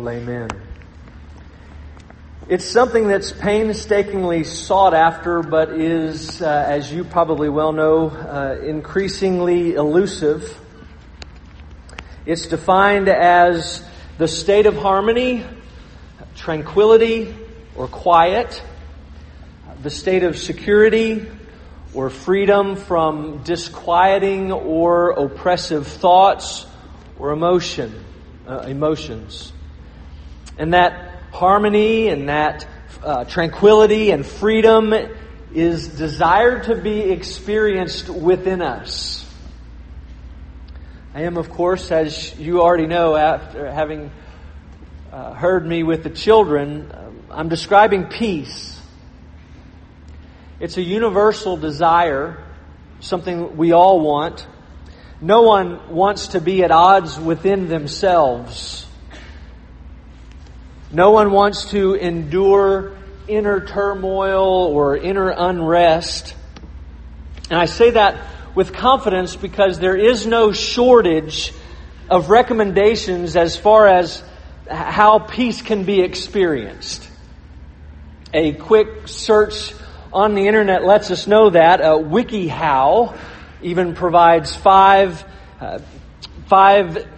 Amen. It's something that's painstakingly sought after, but is, uh, as you probably well know, uh, increasingly elusive. It's defined as the state of harmony, tranquility, or quiet, the state of security or freedom from disquieting or oppressive thoughts or emotion, uh, emotions. And that harmony and that uh, tranquility and freedom is desired to be experienced within us. I am, of course, as you already know, after having uh, heard me with the children, um, I'm describing peace. It's a universal desire, something we all want. No one wants to be at odds within themselves. No one wants to endure inner turmoil or inner unrest. And I say that with confidence because there is no shortage of recommendations as far as how peace can be experienced. A quick search on the internet lets us know that. Uh, WikiHow even provides five, uh, five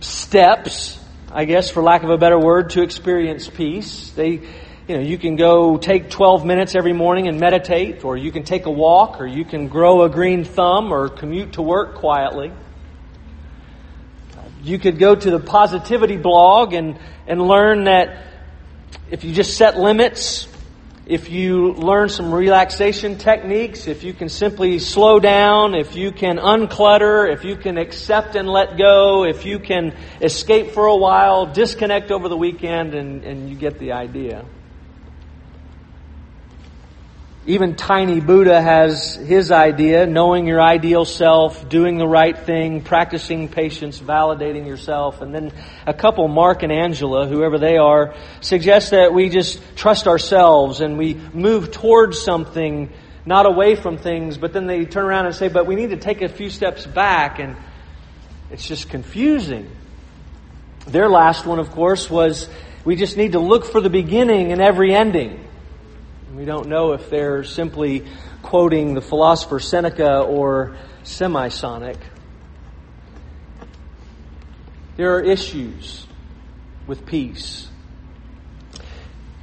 steps I guess, for lack of a better word, to experience peace. They, you know, you can go take 12 minutes every morning and meditate, or you can take a walk, or you can grow a green thumb, or commute to work quietly. You could go to the positivity blog and, and learn that if you just set limits, if you learn some relaxation techniques, if you can simply slow down, if you can unclutter, if you can accept and let go, if you can escape for a while, disconnect over the weekend, and, and you get the idea. Even Tiny Buddha has his idea knowing your ideal self, doing the right thing, practicing patience, validating yourself. And then a couple, Mark and Angela, whoever they are, suggest that we just trust ourselves and we move towards something, not away from things. But then they turn around and say, but we need to take a few steps back. And it's just confusing. Their last one, of course, was we just need to look for the beginning and every ending. We don't know if they're simply quoting the philosopher Seneca or Semisonic. There are issues with peace.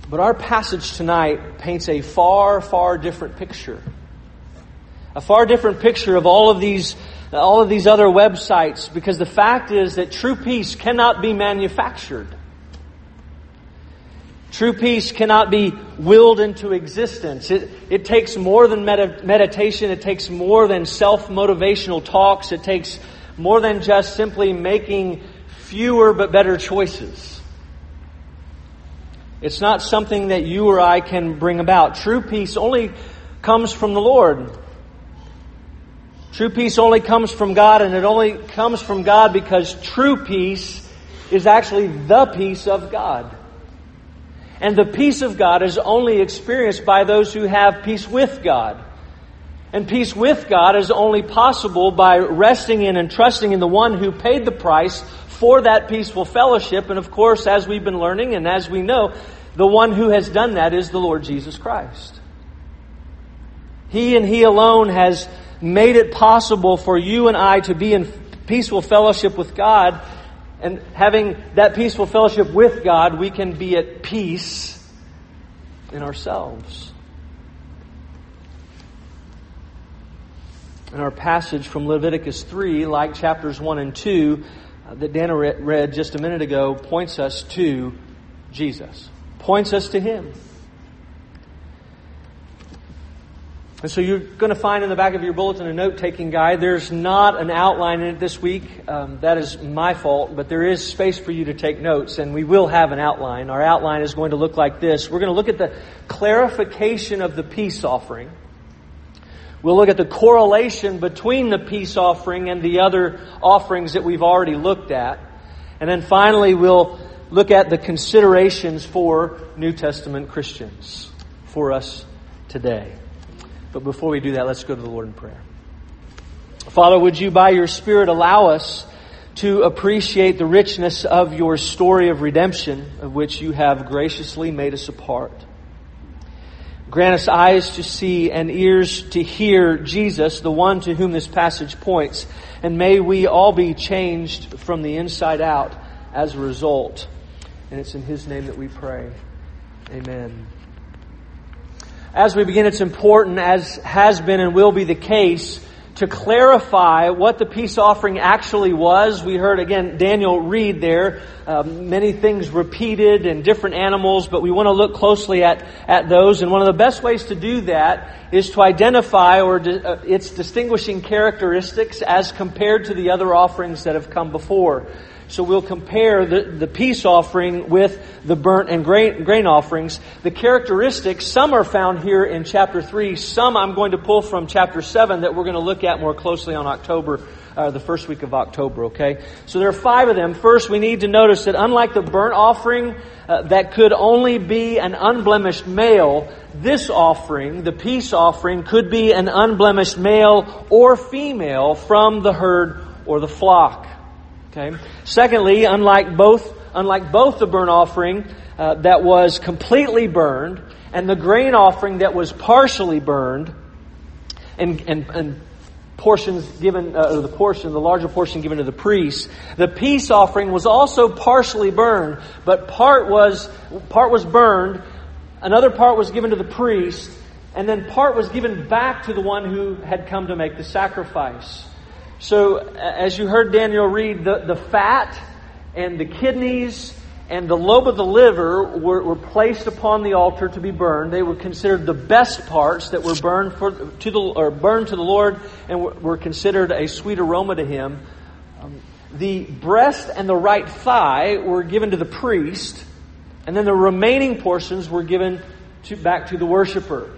But our passage tonight paints a far, far different picture. A far different picture of all of these, all of these other websites because the fact is that true peace cannot be manufactured. True peace cannot be willed into existence. It, it takes more than med- meditation. It takes more than self-motivational talks. It takes more than just simply making fewer but better choices. It's not something that you or I can bring about. True peace only comes from the Lord. True peace only comes from God, and it only comes from God because true peace is actually the peace of God. And the peace of God is only experienced by those who have peace with God. And peace with God is only possible by resting in and trusting in the one who paid the price for that peaceful fellowship. And of course, as we've been learning and as we know, the one who has done that is the Lord Jesus Christ. He and He alone has made it possible for you and I to be in peaceful fellowship with God and having that peaceful fellowship with God, we can be at peace in ourselves. In our passage from Leviticus 3, like chapters 1 and 2 uh, that Dana read just a minute ago, points us to Jesus, points us to Him. And so you're going to find in the back of your bulletin a note taking guide. There's not an outline in it this week. Um, that is my fault, but there is space for you to take notes, and we will have an outline. Our outline is going to look like this. We're going to look at the clarification of the peace offering. We'll look at the correlation between the peace offering and the other offerings that we've already looked at. And then finally, we'll look at the considerations for New Testament Christians for us today. But before we do that, let's go to the Lord in prayer. Father, would you, by your Spirit, allow us to appreciate the richness of your story of redemption, of which you have graciously made us a part. Grant us eyes to see and ears to hear Jesus, the one to whom this passage points. And may we all be changed from the inside out as a result. And it's in His name that we pray. Amen. As we begin, it's important, as has been and will be the case, to clarify what the peace offering actually was. We heard again Daniel read there uh, many things repeated and different animals, but we want to look closely at, at those. And one of the best ways to do that is to identify or di- uh, its distinguishing characteristics as compared to the other offerings that have come before. So we'll compare the, the peace offering with the burnt and grain, grain offerings. The characteristics, some are found here in chapter 3. Some I'm going to pull from chapter 7 that we're going to look at more closely on October, uh, the first week of October, okay? So there are five of them. First, we need to notice that unlike the burnt offering uh, that could only be an unblemished male, this offering, the peace offering, could be an unblemished male or female from the herd or the flock. Okay. Secondly, unlike both, unlike both the burnt offering uh, that was completely burned and the grain offering that was partially burned, and, and, and portions given, uh, the portion, the larger portion given to the priests. The peace offering was also partially burned, but part was, part was burned, another part was given to the priest, and then part was given back to the one who had come to make the sacrifice. So, as you heard Daniel read, the, the fat and the kidneys and the lobe of the liver were, were, placed upon the altar to be burned. They were considered the best parts that were burned for, to the or burned to the Lord and were, were considered a sweet aroma to Him. Um, the breast and the right thigh were given to the priest, and then the remaining portions were given to, back to the worshiper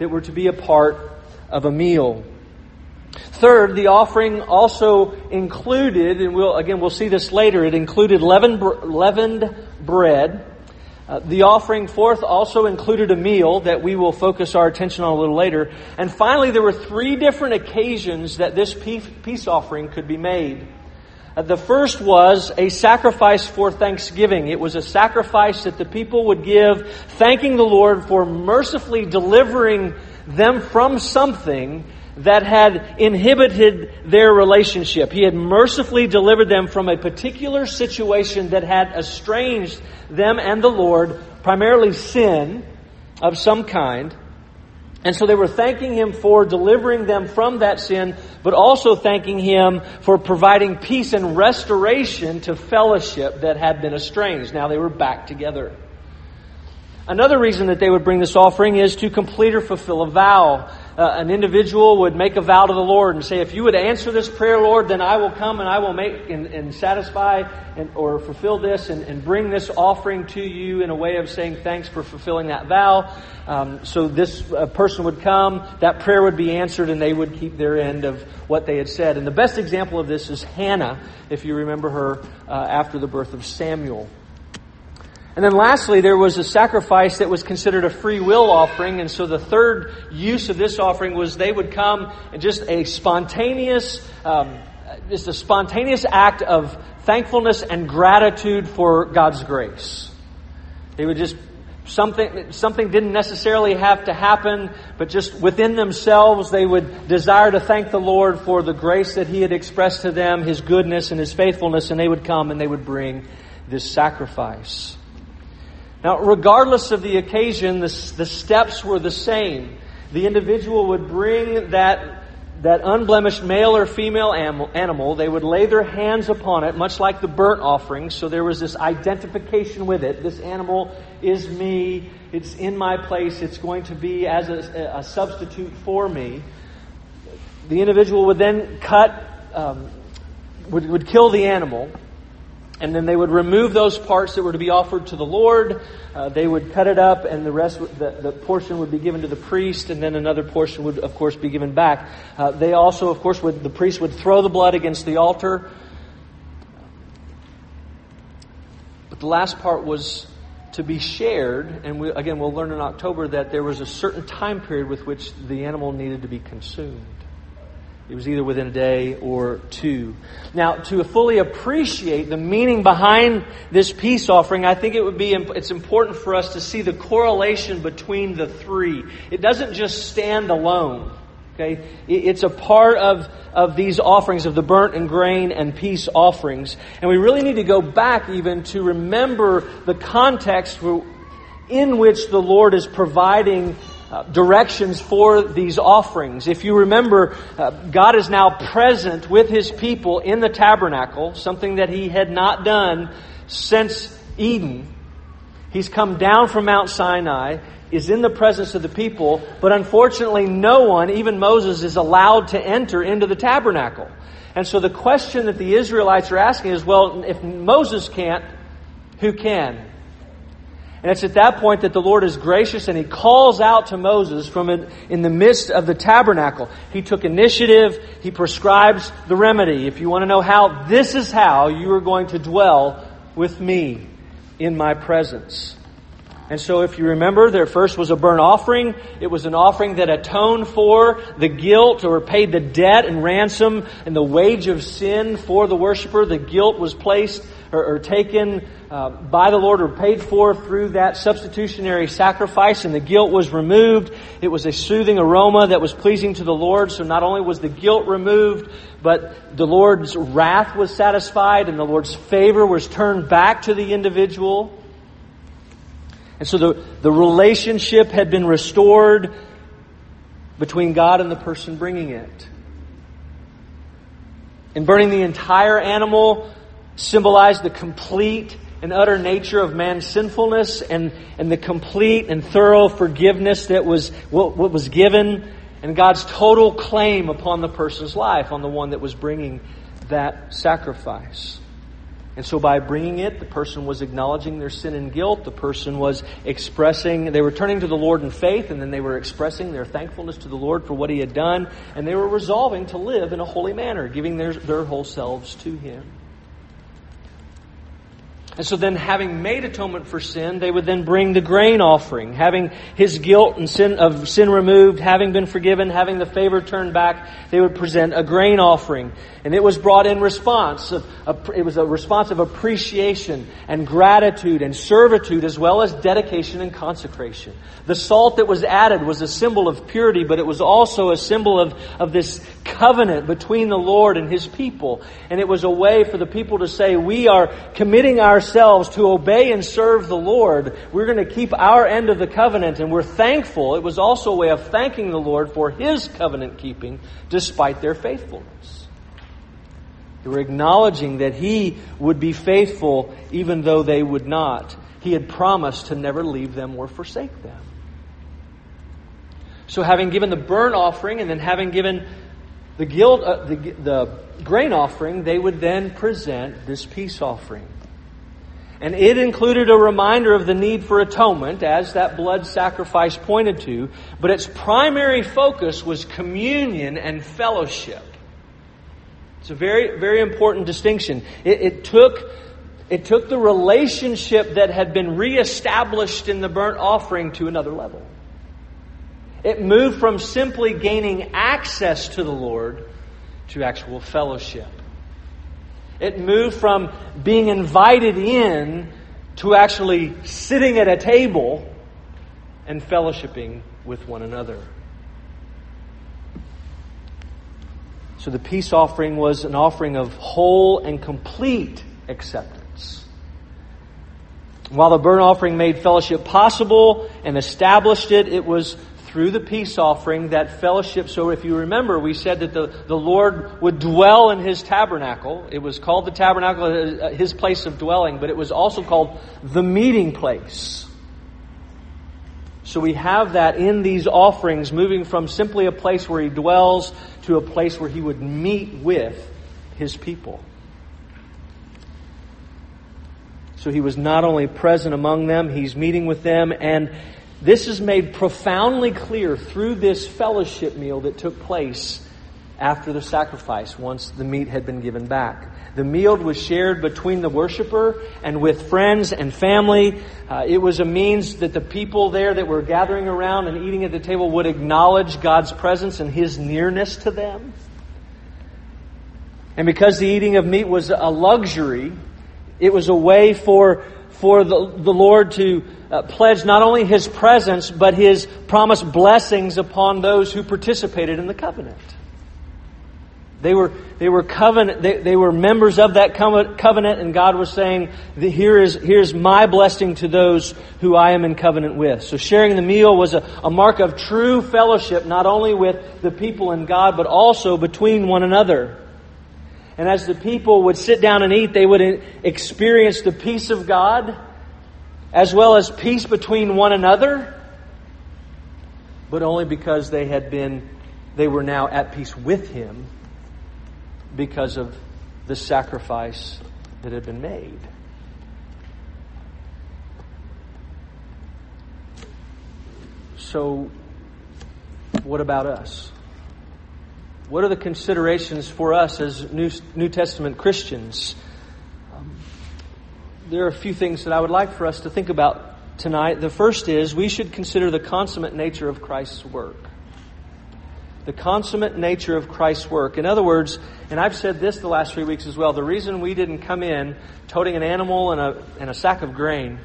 that were to be a part of a meal. Third, the offering also included, and we'll, again, we'll see this later, it included leavened, leavened bread. Uh, the offering, fourth, also included a meal that we will focus our attention on a little later. And finally, there were three different occasions that this peace offering could be made. Uh, the first was a sacrifice for thanksgiving. It was a sacrifice that the people would give, thanking the Lord for mercifully delivering them from something that had inhibited their relationship. He had mercifully delivered them from a particular situation that had estranged them and the Lord, primarily sin of some kind. And so they were thanking Him for delivering them from that sin, but also thanking Him for providing peace and restoration to fellowship that had been estranged. Now they were back together. Another reason that they would bring this offering is to complete or fulfill a vow uh, an individual would make a vow to the Lord and say, if you would answer this prayer, Lord, then I will come and I will make and, and satisfy and, or fulfill this and, and, bring this offering to you in a way of saying thanks for fulfilling that vow. Um, so this uh, person would come, that prayer would be answered, and they would keep their end of what they had said. And the best example of this is Hannah, if you remember her uh, after the birth of Samuel. And then lastly, there was a sacrifice that was considered a free will offering. And so the third use of this offering was they would come and just a spontaneous, um, just a spontaneous act of thankfulness and gratitude for God's grace. They would just something something didn't necessarily have to happen, but just within themselves they would desire to thank the Lord for the grace that He had expressed to them, His goodness and His faithfulness, and they would come and they would bring this sacrifice. Now, regardless of the occasion, the, the steps were the same. The individual would bring that, that unblemished male or female animal. They would lay their hands upon it, much like the burnt offering. So there was this identification with it. This animal is me. It's in my place. It's going to be as a, a substitute for me. The individual would then cut, um, would, would kill the animal and then they would remove those parts that were to be offered to the Lord. Uh, they would cut it up, and the rest, the, the, portion would be given to the priest, and then another portion would, of course, be given back. Uh, they also, of course, would the priest would throw the blood against the altar. But the last part was to be shared, and we, again, we'll learn in October that there was a certain time period with which the animal needed to be consumed. It was either within a day or two. Now, to fully appreciate the meaning behind this peace offering, I think it would be it's important for us to see the correlation between the three. It doesn't just stand alone. Okay? It's a part of, of these offerings, of the burnt and grain and peace offerings. And we really need to go back even to remember the context in which the Lord is providing uh, directions for these offerings. If you remember, uh, God is now present with His people in the tabernacle, something that He had not done since Eden. He's come down from Mount Sinai, is in the presence of the people, but unfortunately no one, even Moses, is allowed to enter into the tabernacle. And so the question that the Israelites are asking is, well, if Moses can't, who can? And it's at that point that the Lord is gracious and He calls out to Moses from in the midst of the tabernacle. He took initiative. He prescribes the remedy. If you want to know how, this is how you are going to dwell with me in my presence. And so if you remember, there first was a burnt offering. It was an offering that atoned for the guilt or paid the debt and ransom and the wage of sin for the worshiper. The guilt was placed or, or taken uh, by the Lord or paid for through that substitutionary sacrifice, and the guilt was removed. It was a soothing aroma that was pleasing to the Lord. So not only was the guilt removed, but the Lord's wrath was satisfied, and the Lord's favor was turned back to the individual. And so the, the relationship had been restored between God and the person bringing it. In burning the entire animal, symbolized the complete and utter nature of man's sinfulness and, and the complete and thorough forgiveness that was what, what was given and God's total claim upon the person's life, on the one that was bringing that sacrifice. And so by bringing it, the person was acknowledging their sin and guilt. The person was expressing, they were turning to the Lord in faith, and then they were expressing their thankfulness to the Lord for what He had done, and they were resolving to live in a holy manner, giving their, their whole selves to Him. And so then, having made atonement for sin, they would then bring the grain offering, having his guilt and sin of sin removed, having been forgiven, having the favor turned back, they would present a grain offering. And it was brought in response. Of, it was a response of appreciation and gratitude and servitude as well as dedication and consecration. The salt that was added was a symbol of purity, but it was also a symbol of, of this covenant between the Lord and His people. And it was a way for the people to say, we are committing ourselves to obey and serve the Lord. We're going to keep our end of the covenant and we're thankful. It was also a way of thanking the Lord for His covenant keeping despite their faithfulness. They were acknowledging that He would be faithful even though they would not. He had promised to never leave them or forsake them. So, having given the burnt offering and then having given the, guilt, uh, the, the grain offering, they would then present this peace offering. And it included a reminder of the need for atonement, as that blood sacrifice pointed to, but its primary focus was communion and fellowship. It's a very, very important distinction. It, it, took, it took the relationship that had been reestablished in the burnt offering to another level. It moved from simply gaining access to the Lord to actual fellowship. It moved from being invited in to actually sitting at a table and fellowshipping with one another. So the peace offering was an offering of whole and complete acceptance. While the burnt offering made fellowship possible and established it, it was through the peace offering that fellowship. So if you remember, we said that the, the Lord would dwell in his tabernacle. It was called the tabernacle, uh, his place of dwelling, but it was also called the meeting place. So we have that in these offerings, moving from simply a place where he dwells to a place where he would meet with his people. So he was not only present among them, he's meeting with them, and this is made profoundly clear through this fellowship meal that took place after the sacrifice, once the meat had been given back. The meal was shared between the worshiper and with friends and family. Uh, it was a means that the people there that were gathering around and eating at the table would acknowledge God's presence and His nearness to them. And because the eating of meat was a luxury, it was a way for, for the, the Lord to uh, pledge not only His presence, but His promised blessings upon those who participated in the covenant. They were, they were covenant, they, they were members of that covenant, and God was saying, here is, here's my blessing to those who I am in covenant with. So sharing the meal was a, a mark of true fellowship, not only with the people and God, but also between one another. And as the people would sit down and eat, they would experience the peace of God, as well as peace between one another, but only because they had been, they were now at peace with Him because of the sacrifice that had been made. So, what about us? What are the considerations for us as New, New Testament Christians? Um, there are a few things that I would like for us to think about tonight. The first is we should consider the consummate nature of Christ's work the consummate nature of Christ's work. In other words, and I've said this the last three weeks as well, the reason we didn't come in toting an animal and a, and a sack of grain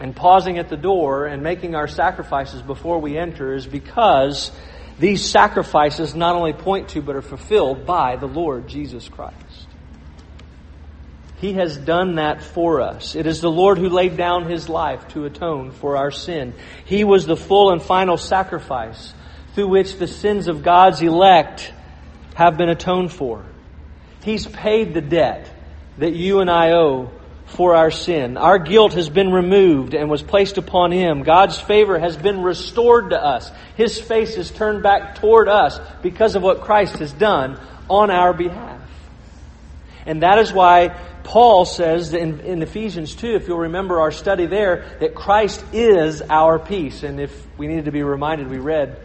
and pausing at the door and making our sacrifices before we enter is because these sacrifices not only point to but are fulfilled by the Lord Jesus Christ. He has done that for us. It is the Lord who laid down His life to atone for our sin. He was the full and final sacrifice through which the sins of God's elect have been atoned for. He's paid the debt that you and I owe for our sin. Our guilt has been removed and was placed upon Him. God's favor has been restored to us. His face is turned back toward us because of what Christ has done on our behalf. And that is why Paul says in, in, Ephesians 2, if you'll remember our study there, that Christ is our peace. And if we needed to be reminded, we read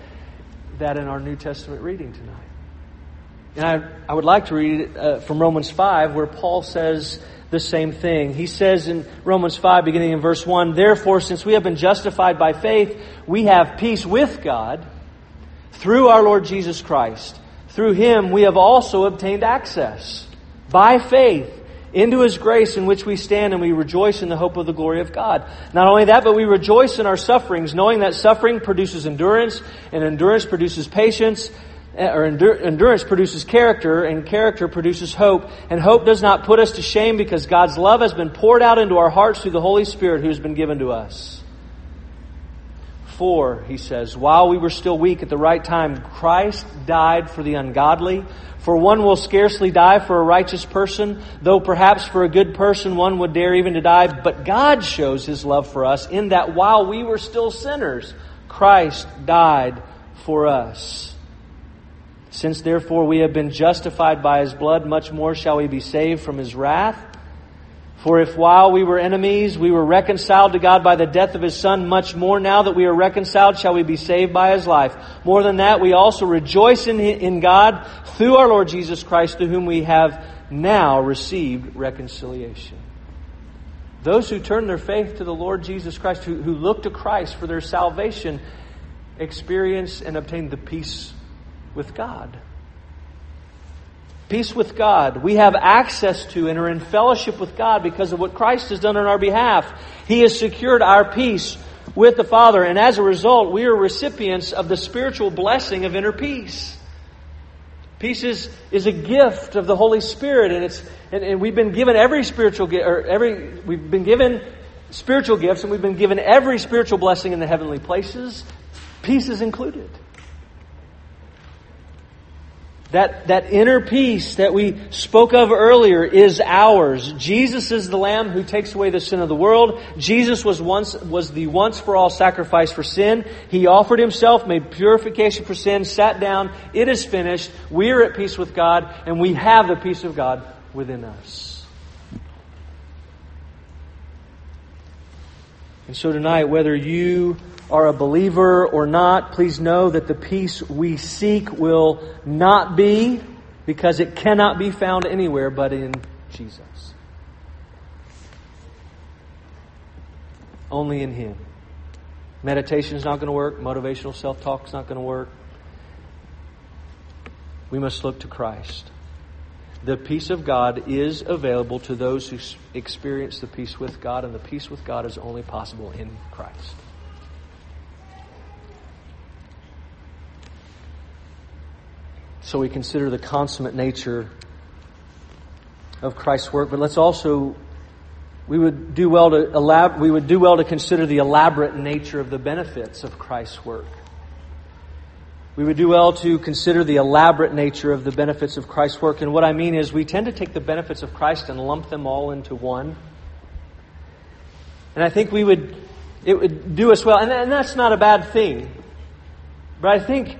that in our New Testament reading tonight. And I, I would like to read uh, from Romans 5, where Paul says the same thing. He says in Romans 5, beginning in verse 1, Therefore, since we have been justified by faith, we have peace with God through our Lord Jesus Christ. Through him we have also obtained access by faith into his grace in which we stand and we rejoice in the hope of the glory of God. Not only that, but we rejoice in our sufferings, knowing that suffering produces endurance, and endurance produces patience, Eh, or endurance produces character, and character produces hope. And hope does not put us to shame because God's love has been poured out into our hearts through the Holy Spirit who has been given to us. For, he says, while we were still weak at the right time, Christ died for the ungodly. For one will scarcely die for a righteous person, though perhaps for a good person one would dare even to die. But God shows his love for us in that while we were still sinners, Christ died for us. Since therefore we have been justified by his blood, much more shall we be saved from his wrath. For if while we were enemies, we were reconciled to God by the death of His Son, much more now that we are reconciled shall we be saved by His life. More than that, we also rejoice in, in God through our Lord Jesus Christ, to whom we have now received reconciliation. Those who turn their faith to the Lord Jesus Christ, who, who look to Christ for their salvation, experience and obtain the peace with God. Peace with God. We have access to and are in fellowship with God because of what Christ has done on our behalf. He has secured our peace with the Father, and as a result, we are recipients of the spiritual blessing of inner peace. Peace is, is a gift of the Holy Spirit, and it's and, and we've been given every spiritual gift, or every we've been given spiritual gifts, and we've been given every spiritual blessing in the heavenly places. Peace is included. That, that inner peace that we spoke of earlier is ours. Jesus is the Lamb who takes away the sin of the world. Jesus was once, was the once for all sacrifice for sin. He offered himself, made purification for sin, sat down. It is finished. We are at peace with God, and we have the peace of God within us. And so tonight, whether you are a believer or not, please know that the peace we seek will not be because it cannot be found anywhere but in Jesus. Only in Him. Meditation is not going to work. Motivational self talk is not going to work. We must look to Christ. the peace of God is available to those who experience the peace with God, and the peace with God is only possible in Christ. So we consider the consummate nature of Christ's work, but let's also we would do well to elab- we would do well to consider the elaborate nature of the benefits of Christ's work. We would do well to consider the elaborate nature of the benefits of Christ's work. And what I mean is, we tend to take the benefits of Christ and lump them all into one. And I think we would, it would do us well. And, and that's not a bad thing. But I think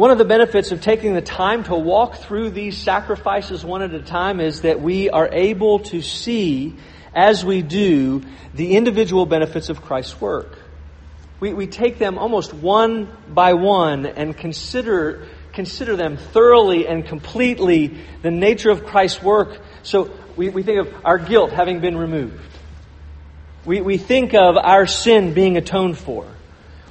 one of the benefits of taking the time to walk through these sacrifices one at a time is that we are able to see, as we do, the individual benefits of Christ's work we, we take them almost one by one and consider, consider them thoroughly and completely the nature of Christ's work. So we, we think of our guilt having been removed. We, we think of our sin being atoned for.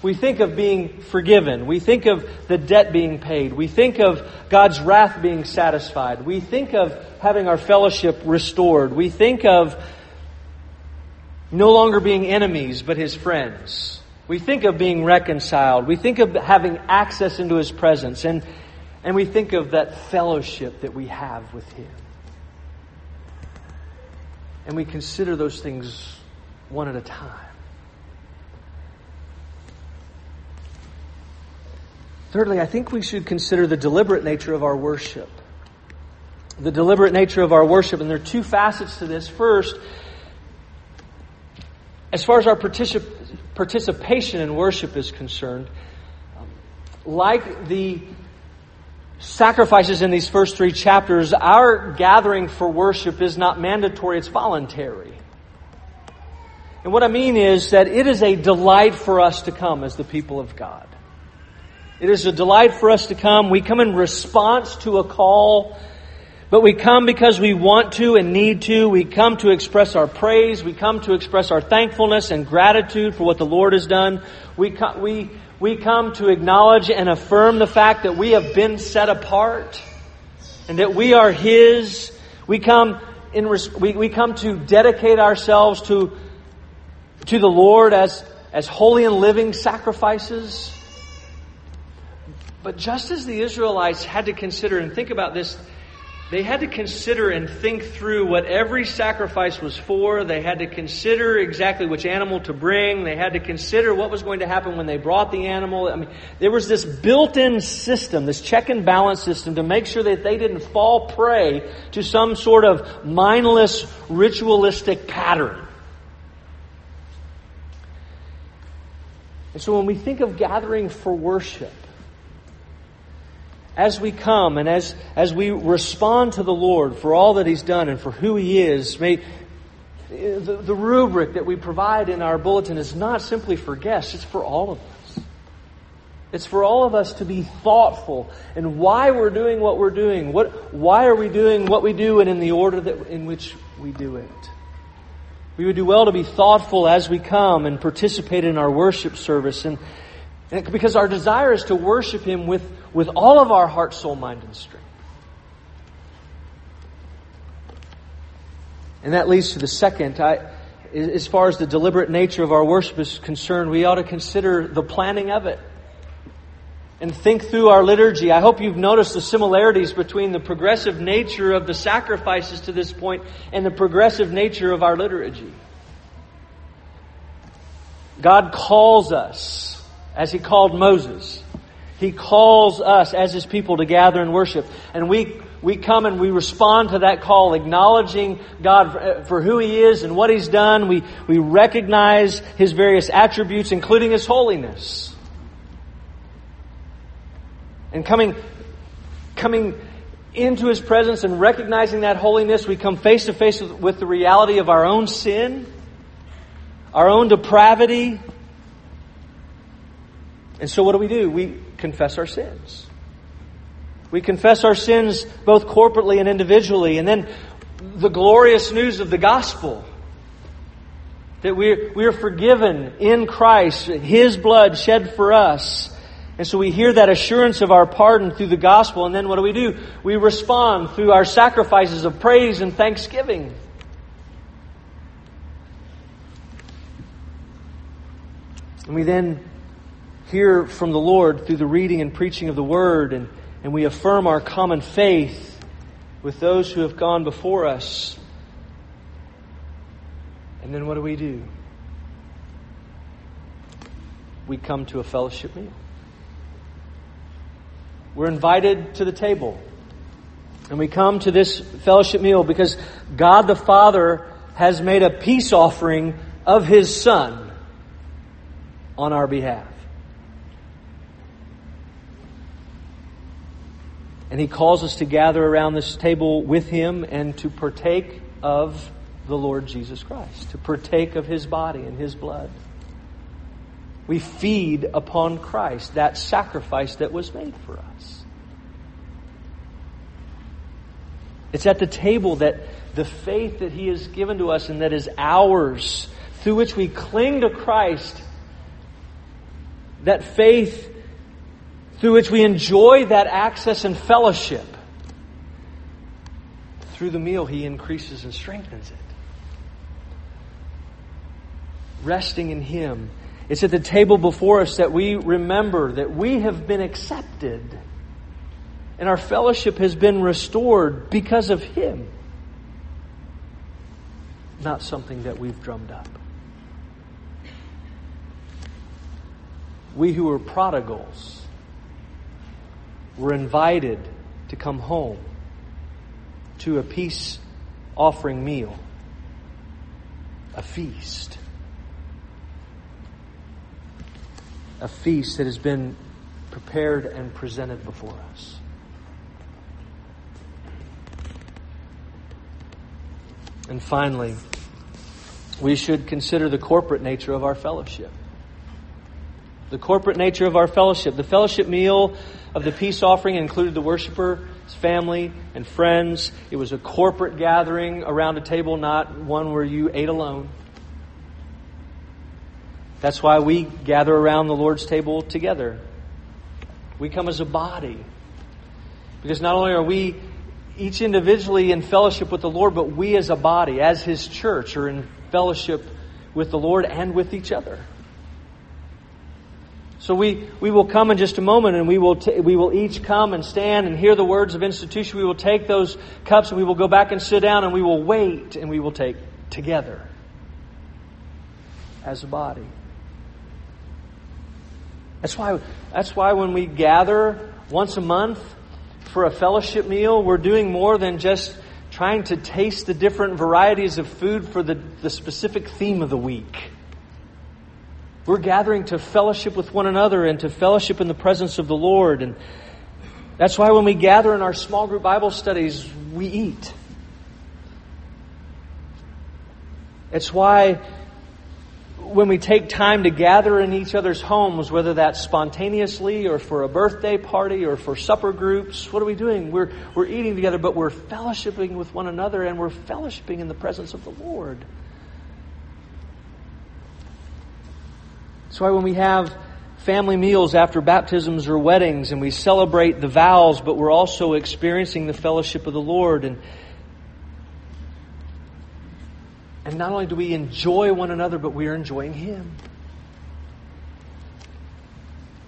We think of being forgiven. We think of the debt being paid. We think of God's wrath being satisfied. We think of having our fellowship restored. We think of no longer being enemies, but his friends. We think of being reconciled. We think of having access into His presence. And, and we think of that fellowship that we have with Him. And we consider those things one at a time. Thirdly, I think we should consider the deliberate nature of our worship. The deliberate nature of our worship. And there are two facets to this. First, as far as our particip- participation in worship is concerned, like the sacrifices in these first three chapters, our gathering for worship is not mandatory, it's voluntary. And what I mean is that it is a delight for us to come as the people of God. It is a delight for us to come. We come in response to a call but we come because we want to and need to. We come to express our praise. We come to express our thankfulness and gratitude for what the Lord has done. We, come, we, we come to acknowledge and affirm the fact that we have been set apart and that we are His. We come, in, we, we come to dedicate ourselves to, to the Lord as, as holy and living sacrifices. But just as the Israelites had to consider and think about this, they had to consider and think through what every sacrifice was for. They had to consider exactly which animal to bring. They had to consider what was going to happen when they brought the animal. I mean, there was this built-in system, this check and balance system to make sure that they didn't fall prey to some sort of mindless ritualistic pattern. And so when we think of gathering for worship, as we come and as, as we respond to the Lord for all that He's done and for who He is, may the, the rubric that we provide in our bulletin is not simply for guests, it's for all of us. It's for all of us to be thoughtful and why we're doing what we're doing. What, why are we doing what we do and in the order that, in which we do it? We would do well to be thoughtful as we come and participate in our worship service and, because our desire is to worship Him with, with all of our heart, soul, mind, and strength. And that leads to the second. I, as far as the deliberate nature of our worship is concerned, we ought to consider the planning of it and think through our liturgy. I hope you've noticed the similarities between the progressive nature of the sacrifices to this point and the progressive nature of our liturgy. God calls us as he called Moses. He calls us as his people to gather and worship. And we, we come and we respond to that call, acknowledging God uh, for who he is and what he's done. We, we recognize his various attributes, including his holiness. And coming, coming into his presence and recognizing that holiness, we come face to face with the reality of our own sin, our own depravity, and so what do we do? We confess our sins. We confess our sins both corporately and individually. And then the glorious news of the gospel that we we are forgiven in Christ, His blood shed for us. And so we hear that assurance of our pardon through the gospel, and then what do we do? We respond through our sacrifices of praise and thanksgiving. And we then hear from the Lord through the reading and preaching of the Word, and, and we affirm our common faith with those who have gone before us. And then what do we do? We come to a fellowship meal. We're invited to the table. And we come to this fellowship meal because God the Father has made a peace offering of His Son on our behalf. And He calls us to gather around this table with Him and to partake of the Lord Jesus Christ, to partake of His body and His blood. We feed upon Christ, that sacrifice that was made for us. It's at the table that the faith that He has given to us and that is ours, through which we cling to Christ, that faith through which we enjoy that access and fellowship, through the meal, He increases and strengthens it. Resting in Him it's at the table before us that we remember that we have been accepted and our fellowship has been restored because of Him, not something that we've drummed up. We who are prodigals were invited to come home to a peace offering meal, a feast. a feast that has been prepared and presented before us. And finally, we should consider the corporate nature of our fellowship. The corporate nature of our fellowship. The fellowship meal of the peace offering included the worshiper, his family, and friends. It was a corporate gathering around a table, not one where you ate alone. That's why we gather around the Lord's table together. We come as a body. Because not only are we each individually in fellowship with the Lord, but we as a body, as His church, are in fellowship with the Lord and with each other. So we, we will come in just a moment and we will, t- we will each come and stand and hear the words of institution. We will take those cups and we will go back and sit down and we will wait and we will take together as a body. That's why, that's why when we gather once a month for a fellowship meal, we're doing more than just trying to taste the different varieties of food for the, the specific theme of the week. We're gathering to fellowship with one another and to fellowship in the presence of the Lord. And that's why when we gather in our small group Bible studies, we eat. It's why when we take time to gather in each other's homes, whether that's spontaneously or for a birthday party or for supper groups, what are we doing? We're, we're eating together, but we're fellowshipping with one another and we're fellowshipping in the presence of the Lord. That's why when we have family meals after baptisms or weddings and we celebrate the vows, but we're also experiencing the fellowship of the Lord and And not only do we enjoy one another, but we are enjoying Him.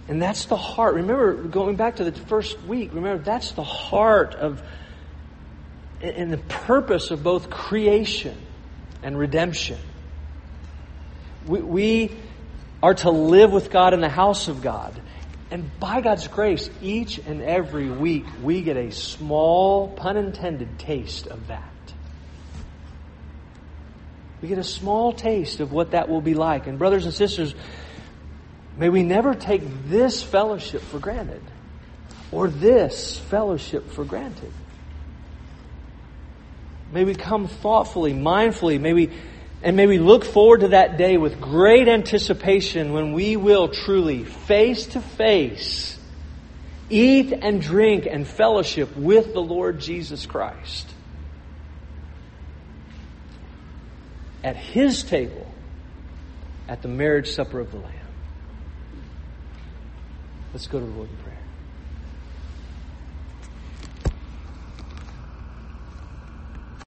And that's the heart. Remember, going back to the first week, remember, that's the heart of and the purpose of both creation and redemption. We, we are to live with God in the house of God. And by God's grace, each and every week, we get a small, pun intended, taste of that. We get a small taste of what that will be like. And, brothers and sisters, may we never take this fellowship for granted or this fellowship for granted. May we come thoughtfully, mindfully, may we, and may we look forward to that day with great anticipation when we will truly, face to face, eat and drink and fellowship with the Lord Jesus Christ. at his table at the marriage supper of the Lamb. Let's go to the Lord in prayer.